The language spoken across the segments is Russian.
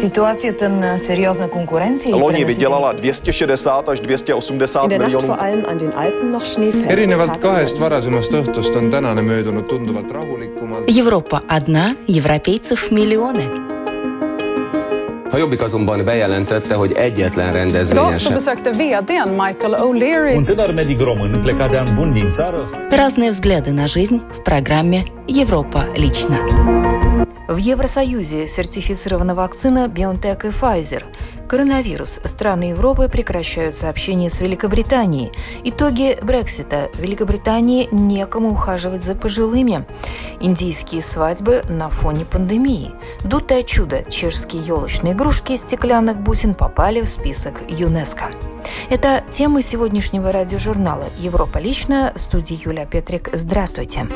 Ситуацията на сериозна конкуренция. Loni vydělala 260 až 280 miljonů. erinevalt kahest varasemast õhtust on tänane möödunud tunduvalt rahulikumalt. Европа одна, европейцев миллионы. A Jobbik azonban bejelentette, hogy egyetlen rendezvényen sem. besökte vdn Michael O'Leary Un tânăr medic român plecat de an bun din țară Разные взгляды на жизнь в программе «Европа лично». В Евросоюзе сертифицирована вакцина BioNTech и Pfizer. Коронавирус. Страны Европы прекращают сообщения с Великобританией. Итоги Брексита. Великобритании некому ухаживать за пожилыми. Индийские свадьбы на фоне пандемии. Дутое чудо. Чешские елочные игрушки из стеклянных бусин попали в список ЮНЕСКО. Это темы сегодняшнего радиожурнала «Европа лично». В студии Юлия Петрик. Здравствуйте.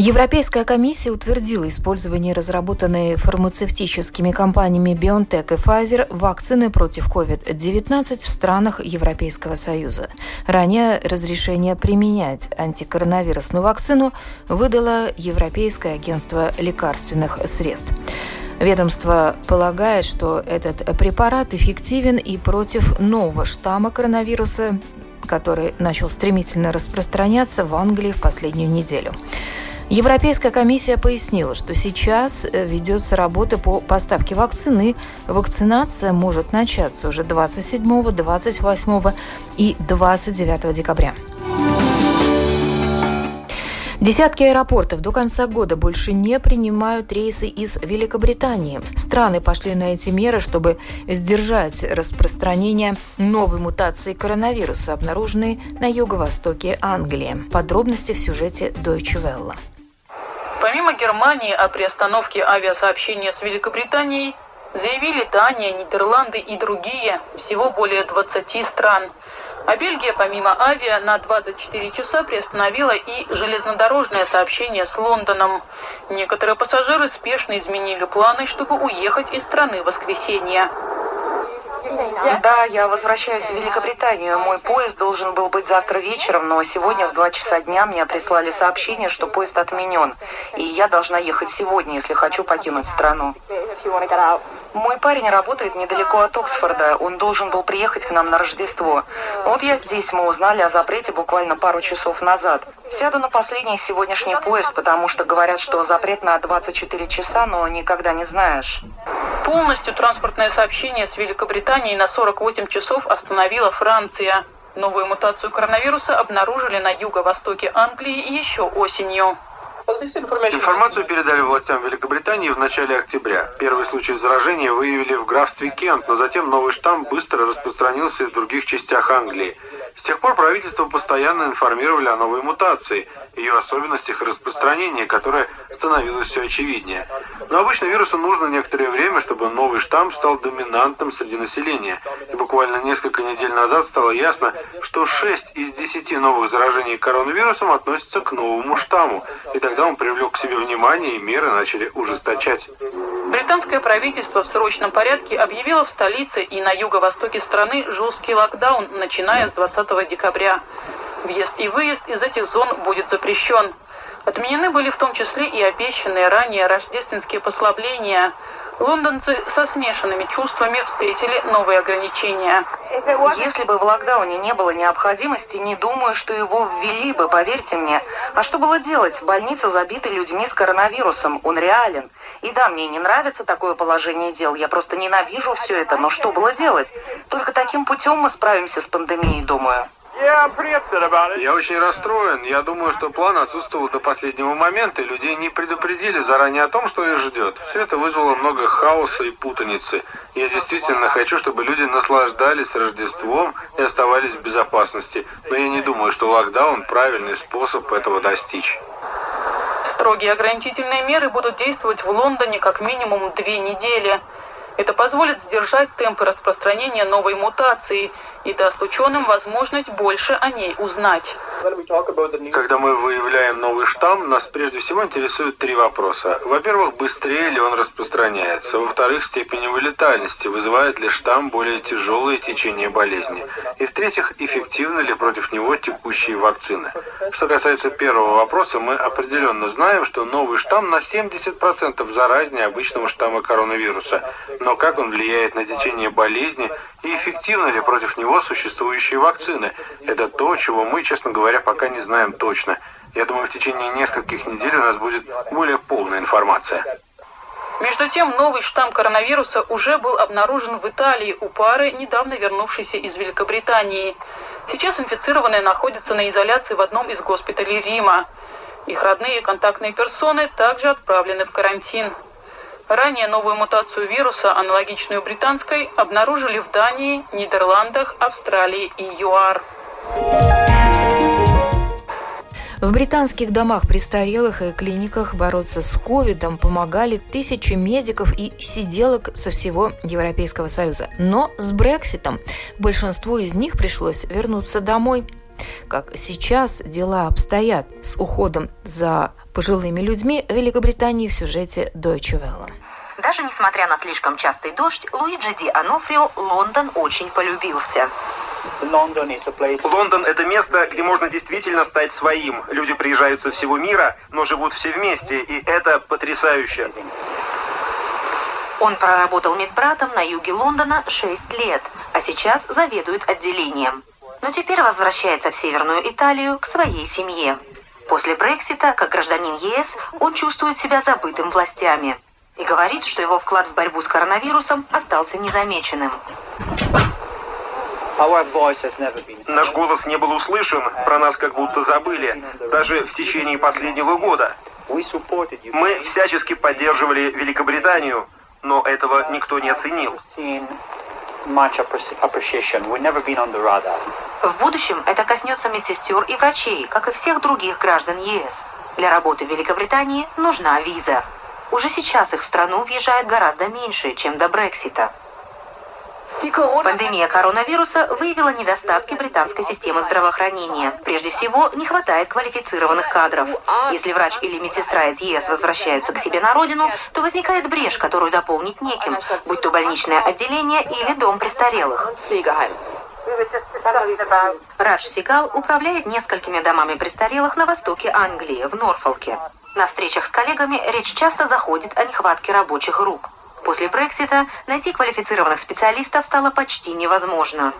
Европейская комиссия утвердила использование разработанной фармацевтическими компаниями BioNTech и Pfizer вакцины против COVID-19 в странах Европейского Союза. Ранее разрешение применять антикоронавирусную вакцину выдало Европейское агентство лекарственных средств. Ведомство полагает, что этот препарат эффективен и против нового штамма коронавируса, который начал стремительно распространяться в Англии в последнюю неделю. Европейская комиссия пояснила, что сейчас э, ведется работа по поставке вакцины. Вакцинация может начаться уже 27, 28 и 29 декабря. Десятки аэропортов до конца года больше не принимают рейсы из Великобритании. Страны пошли на эти меры, чтобы сдержать распространение новой мутации коронавируса, обнаруженной на юго-востоке Англии. Подробности в сюжете Deutsche Welle. Помимо Германии о приостановке авиасообщения с Великобританией заявили Дания, Нидерланды и другие, всего более 20 стран. А Бельгия, помимо авиа, на 24 часа приостановила и железнодорожное сообщение с Лондоном. Некоторые пассажиры спешно изменили планы, чтобы уехать из страны в воскресенье. Да, я возвращаюсь в Великобританию. Мой поезд должен был быть завтра вечером, но сегодня в 2 часа дня мне прислали сообщение, что поезд отменен. И я должна ехать сегодня, если хочу покинуть страну. Мой парень работает недалеко от Оксфорда. Он должен был приехать к нам на Рождество. Вот я здесь, мы узнали о запрете буквально пару часов назад. Сяду на последний сегодняшний поезд, потому что говорят, что запрет на 24 часа, но никогда не знаешь. Полностью транспортное сообщение с Великобританией на 48 часов остановила Франция. Новую мутацию коронавируса обнаружили на юго-востоке Англии еще осенью. Информацию передали властям Великобритании в начале октября. Первый случай заражения выявили в графстве Кент, но затем новый штамм быстро распространился и в других частях Англии. С тех пор правительство постоянно информировали о новой мутации, ее особенностях и распространении, которое становилось все очевиднее. Но обычно вирусу нужно некоторое время, чтобы новый штамм стал доминантом среди населения. И буквально несколько недель назад стало ясно, что 6 из 10 новых заражений коронавирусом относятся к новому штамму. И тогда он привлек к себе внимание, и меры начали ужесточать. Британское правительство в срочном порядке объявило в столице и на юго-востоке страны жесткий локдаун, начиная с 20 декабря. Въезд и выезд из этих зон будет запрещен. Отменены были в том числе и обещанные ранее рождественские послабления. Лондонцы со смешанными чувствами встретили новые ограничения. Если бы в локдауне не было необходимости, не думаю, что его ввели бы, поверьте мне. А что было делать? Больница забита людьми с коронавирусом. Он реален. И да, мне не нравится такое положение дел. Я просто ненавижу все это. Но что было делать? Только таким путем мы справимся с пандемией, думаю. Я очень расстроен. Я думаю, что план отсутствовал до последнего момента, и людей не предупредили заранее о том, что их ждет. Все это вызвало много хаоса и путаницы. Я действительно хочу, чтобы люди наслаждались Рождеством и оставались в безопасности. Но я не думаю, что локдаун – правильный способ этого достичь. Строгие ограничительные меры будут действовать в Лондоне как минимум две недели. Это позволит сдержать темпы распространения новой мутации и даст ученым возможность больше о ней узнать. Когда мы выявляем новый штамм, нас прежде всего интересуют три вопроса. Во-первых, быстрее ли он распространяется? Во-вторых, степень его летальности, вызывает ли штамм более тяжелое течение болезни? И в-третьих, эффективны ли против него текущие вакцины? Что касается первого вопроса, мы определенно знаем, что новый штамм на 70% заразнее обычного штамма коронавируса. Но как он влияет на течение болезни и эффективны ли против него существующие вакцины? Это то, чего мы, честно говоря, пока не знаем точно. Я думаю, в течение нескольких недель у нас будет более полная информация. Между тем, новый штамм коронавируса уже был обнаружен в Италии у пары, недавно вернувшейся из Великобритании. Сейчас инфицированные находятся на изоляции в одном из госпиталей Рима. Их родные и контактные персоны также отправлены в карантин. Ранее новую мутацию вируса, аналогичную британской, обнаружили в Дании, Нидерландах, Австралии и ЮАР. В британских домах престарелых и клиниках бороться с ковидом помогали тысячи медиков и сиделок со всего Европейского Союза. Но с Брекситом большинству из них пришлось вернуться домой. Как сейчас дела обстоят с уходом за пожилыми людьми в Великобритании в сюжете Deutsche Welle. Даже несмотря на слишком частый дождь, Луиджи Ди Анофрио Лондон очень полюбился. Лондон – это место, где можно действительно стать своим. Люди приезжают со всего мира, но живут все вместе, и это потрясающе. Он проработал медбратом на юге Лондона 6 лет, а сейчас заведует отделением. Но теперь возвращается в Северную Италию к своей семье. После Брексита, как гражданин ЕС, он чувствует себя забытым властями и говорит, что его вклад в борьбу с коронавирусом остался незамеченным. Наш голос не был услышан, про нас как будто забыли, даже в течение последнего года. Мы всячески поддерживали Великобританию, но этого никто не оценил. В будущем это коснется медсестер и врачей, как и всех других граждан ЕС. Для работы в Великобритании нужна виза. Уже сейчас их в страну въезжает гораздо меньше, чем до Брексита. Пандемия коронавируса выявила недостатки британской системы здравоохранения. Прежде всего, не хватает квалифицированных кадров. Если врач или медсестра из ЕС возвращаются к себе на родину, то возникает брешь, которую заполнить неким, будь то больничное отделение или дом престарелых. Радж Сигал управляет несколькими домами престарелых на востоке Англии, в Норфолке. На встречах с коллегами речь часто заходит о нехватке рабочих рук. После Брексита найти квалифицированных специалистов стало почти невозможно.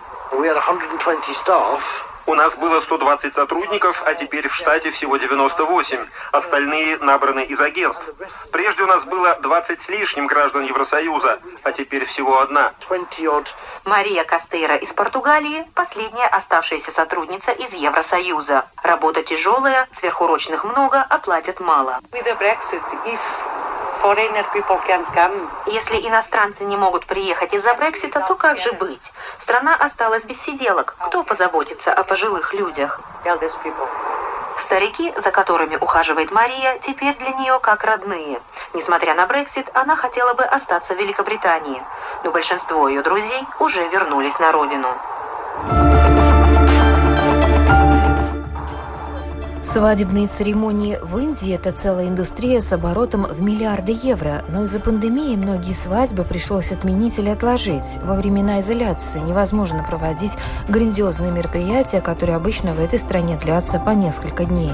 У нас было 120 сотрудников, а теперь в штате всего 98. Остальные набраны из агентств. Прежде у нас было 20 с лишним граждан Евросоюза, а теперь всего одна. Мария Кастейра из Португалии – последняя оставшаяся сотрудница из Евросоюза. Работа тяжелая, сверхурочных много, оплатят мало. Если иностранцы не могут приехать из-за Брексита, то как же быть? Страна осталась без сиделок. Кто позаботится о пожилых людях? Старики, за которыми ухаживает Мария, теперь для нее как родные. Несмотря на Брексит, она хотела бы остаться в Великобритании. Но большинство ее друзей уже вернулись на родину. Свадебные церемонии в Индии – это целая индустрия с оборотом в миллиарды евро, но из-за пандемии многие свадьбы пришлось отменить или отложить. Во времена изоляции невозможно проводить грандиозные мероприятия, которые обычно в этой стране длятся по несколько дней.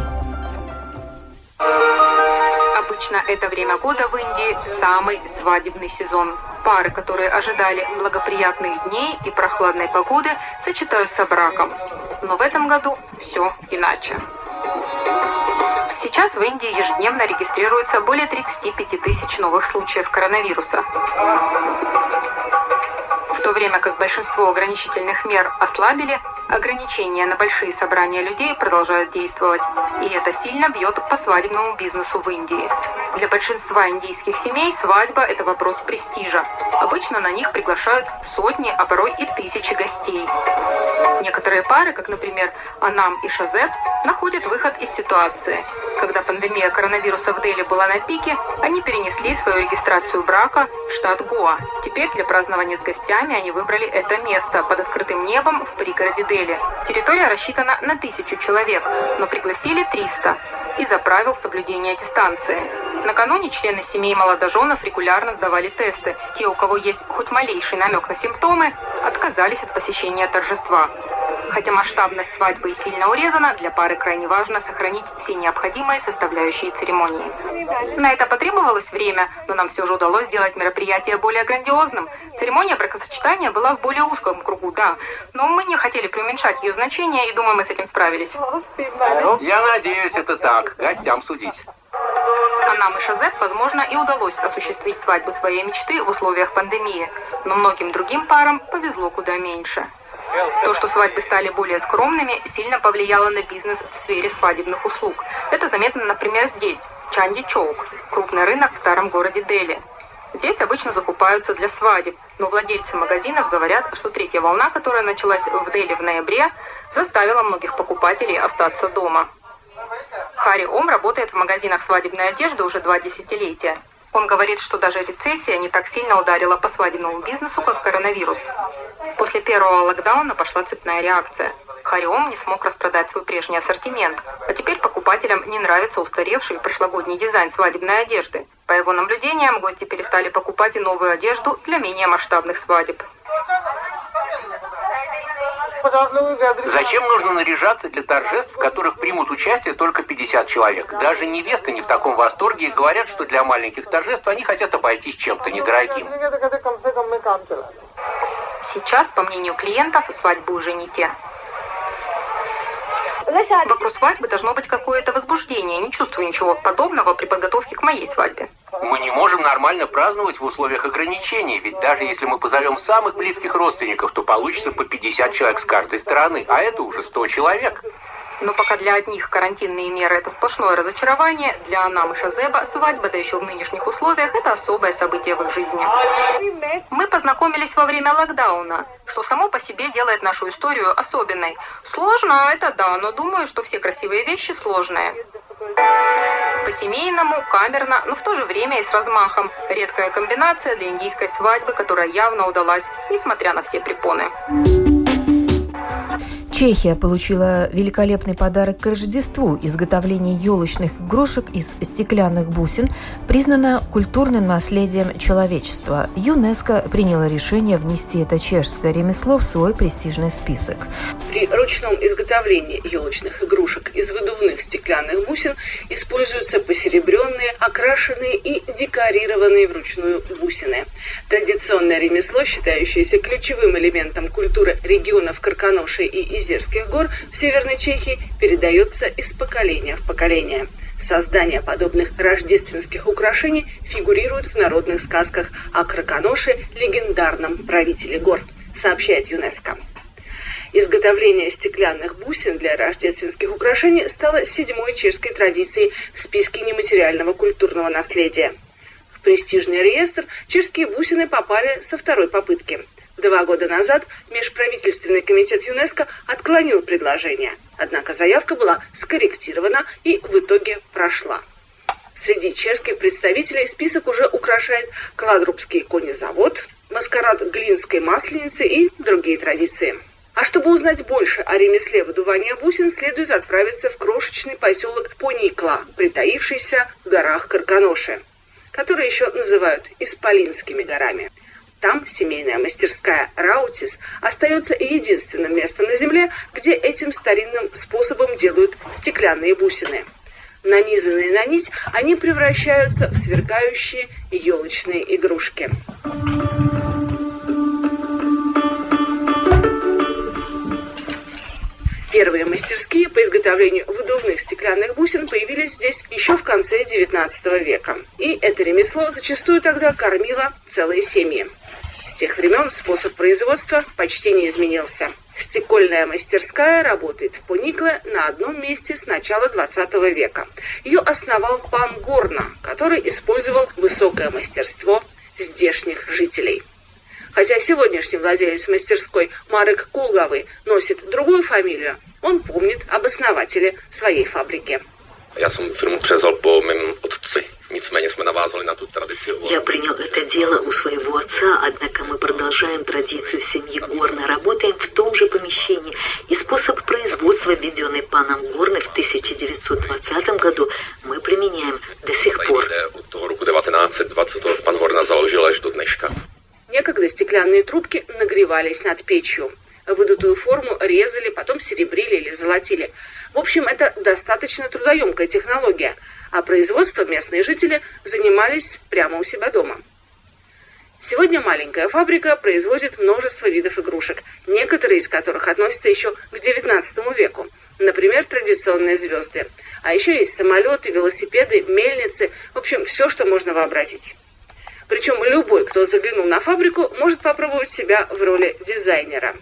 Обычно это время года в Индии самый свадебный сезон. Пары, которые ожидали благоприятных дней и прохладной погоды, сочетаются браком. Но в этом году все иначе. Сейчас в Индии ежедневно регистрируется более 35 тысяч новых случаев коронавируса. В то время как большинство ограничительных мер ослабили, ограничения на большие собрания людей продолжают действовать, и это сильно бьет по свадебному бизнесу в Индии. Для большинства индийских семей свадьба – это вопрос престижа. Обычно на них приглашают сотни, а порой и тысячи гостей. Некоторые пары, как, например, Анам и Шазеп, находят выход из ситуации. Когда пандемия коронавируса в Дели была на пике, они перенесли свою регистрацию брака в штат Гоа. Теперь для празднования с гостями они выбрали это место под открытым небом в пригороде Дели. Дели. Территория рассчитана на тысячу человек, но пригласили 300 из-за правил соблюдения дистанции. Накануне члены семей молодоженов регулярно сдавали тесты. Те, у кого есть хоть малейший намек на симптомы, отказались от посещения торжества. Хотя масштабность свадьбы и сильно урезана, для пары крайне важно сохранить все необходимые составляющие церемонии. На это потребовалось время, но нам все же удалось сделать мероприятие более грандиозным. Церемония бракосочетания была в более узком кругу, да, но мы не хотели преуменьшать ее значение и думаю, мы с этим справились. Я надеюсь, это так. Гостям судить. А нам и Шазеп, возможно, и удалось осуществить свадьбу своей мечты в условиях пандемии. Но многим другим парам повезло куда меньше. То, что свадьбы стали более скромными, сильно повлияло на бизнес в сфере свадебных услуг. Это заметно, например, здесь, Чанди Чоук, крупный рынок в старом городе Дели. Здесь обычно закупаются для свадеб, но владельцы магазинов говорят, что третья волна, которая началась в Дели в ноябре, заставила многих покупателей остаться дома. Хари Ом работает в магазинах свадебной одежды уже два десятилетия. Он говорит, что даже рецессия не так сильно ударила по свадебному бизнесу, как коронавирус. После первого локдауна пошла цепная реакция. Хариом не смог распродать свой прежний ассортимент, а теперь покупателям не нравится устаревший прошлогодний дизайн свадебной одежды. По его наблюдениям, гости перестали покупать и новую одежду для менее масштабных свадеб. Зачем нужно наряжаться для торжеств, в которых примут участие только 50 человек? Даже невесты не в таком восторге и говорят, что для маленьких торжеств они хотят обойтись чем-то недорогим. Сейчас, по мнению клиентов, свадьбы уже не те. Вокруг свадьбы должно быть какое-то возбуждение. Не чувствую ничего подобного при подготовке к моей свадьбе. Мы не можем нормально праздновать в условиях ограничений, ведь даже если мы позовем самых близких родственников, то получится по 50 человек с каждой стороны, а это уже 100 человек. Но пока для одних карантинные меры – это сплошное разочарование, для Анам и Шазеба свадьба, да еще в нынешних условиях, это особое событие в их жизни. Мы познакомились во время локдауна, что само по себе делает нашу историю особенной. Сложно, это да, но думаю, что все красивые вещи сложные. По-семейному, камерно, но в то же время и с размахом. Редкая комбинация для индийской свадьбы, которая явно удалась, несмотря на все препоны. Чехия получила великолепный подарок к Рождеству. Изготовление елочных игрушек из стеклянных бусин признано культурным наследием человечества. ЮНЕСКО приняло решение внести это чешское ремесло в свой престижный список. При ручном изготовлении елочных игрушек из выдувных стеклянных бусин используются посеребренные, окрашенные и декорированные вручную бусины. Традиционное ремесло, считающееся ключевым элементом культуры регионов Карканоши и Израиля, Озерских гор в Северной Чехии передается из поколения в поколение. Создание подобных рождественских украшений фигурирует в народных сказках о Краконоше, легендарном правителе гор, сообщает ЮНЕСКО. Изготовление стеклянных бусин для рождественских украшений стало седьмой чешской традицией в списке нематериального культурного наследия. В престижный реестр чешские бусины попали со второй попытки – Два года назад Межправительственный комитет ЮНЕСКО отклонил предложение, однако заявка была скорректирована и в итоге прошла. Среди чешских представителей список уже украшает Кладрубский конезавод, маскарад Глинской масленицы и другие традиции. А чтобы узнать больше о ремесле выдувания бусин, следует отправиться в крошечный поселок Поникла, притаившийся в горах Карканоши, которые еще называют Исполинскими горами. Там семейная мастерская «Раутис» остается единственным местом на Земле, где этим старинным способом делают стеклянные бусины. Нанизанные на нить, они превращаются в сверкающие елочные игрушки. Первые мастерские по изготовлению выдувных стеклянных бусин появились здесь еще в конце XIX века. И это ремесло зачастую тогда кормило целые семьи тех времен способ производства почти не изменился. Стекольная мастерская работает в Пуникле на одном месте с начала 20 века. Ее основал пан Горна, который использовал высокое мастерство здешних жителей. Хотя сегодняшний владелец мастерской Марек Кулгавый носит другую фамилию, он помнит об основателе своей фабрики. Převzal po mém otci, nicméně jsme navázali Я принял это дело у своего отца, однако мы продолжаем традицию семьи Горна, работаем в том же помещении, и способ производства, введенный паном Горны в 1920 году, мы применяем до сих пор. Некогда стеклянные трубки нагревались над печью. Выдутую форму резали, потом серебрили или золотили. В общем, это достаточно трудоемкая технология, а производством местные жители занимались прямо у себя дома. Сегодня маленькая фабрика производит множество видов игрушек, некоторые из которых относятся еще к XIX веку. Например, традиционные звезды. А еще есть самолеты, велосипеды, мельницы, в общем, все, что можно вообразить. Причем любой, кто заглянул на фабрику, может попробовать себя в роли дизайнера.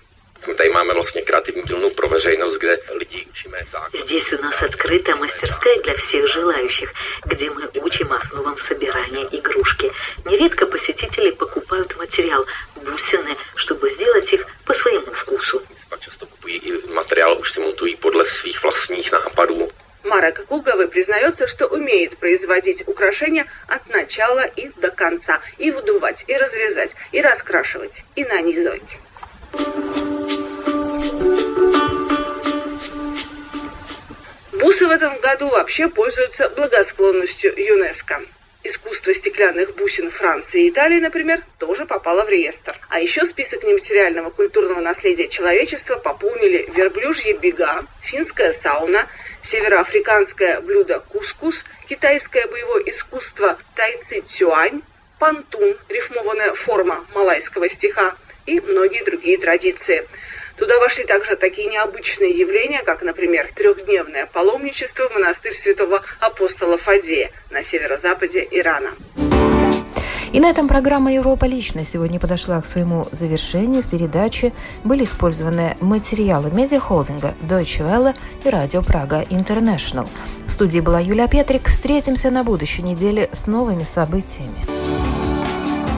Здесь у нас открытая мастерская для всех желающих, где мы учим основам собирания игрушки. Нередко посетители покупают материал, бусины, чтобы сделать их по своему вкусу. Материал už si montují podle svých vlastních nápadů. Марек Кулговый признается, что умеет производить украшения от начала и до конца. И выдувать, и разрезать, и раскрашивать, и нанизывать. Бусы в этом году вообще пользуются благосклонностью ЮНЕСКО. Искусство стеклянных бусин Франции и Италии, например, тоже попало в реестр. А еще список нематериального культурного наследия человечества пополнили верблюжьи бега, финская сауна, североафриканское блюдо кускус, китайское боевое искусство тайци цюань, пантун, рифмованная форма малайского стиха и многие другие традиции. Туда вошли также такие необычные явления, как, например, трехдневное паломничество в монастырь святого апостола Фадея на северо-западе Ирана. И на этом программа «Европа лично» сегодня подошла к своему завершению. В передаче были использованы материалы медиахолдинга Deutsche Welle и Радио Прага International. В студии была Юлия Петрик. Встретимся на будущей неделе с новыми событиями.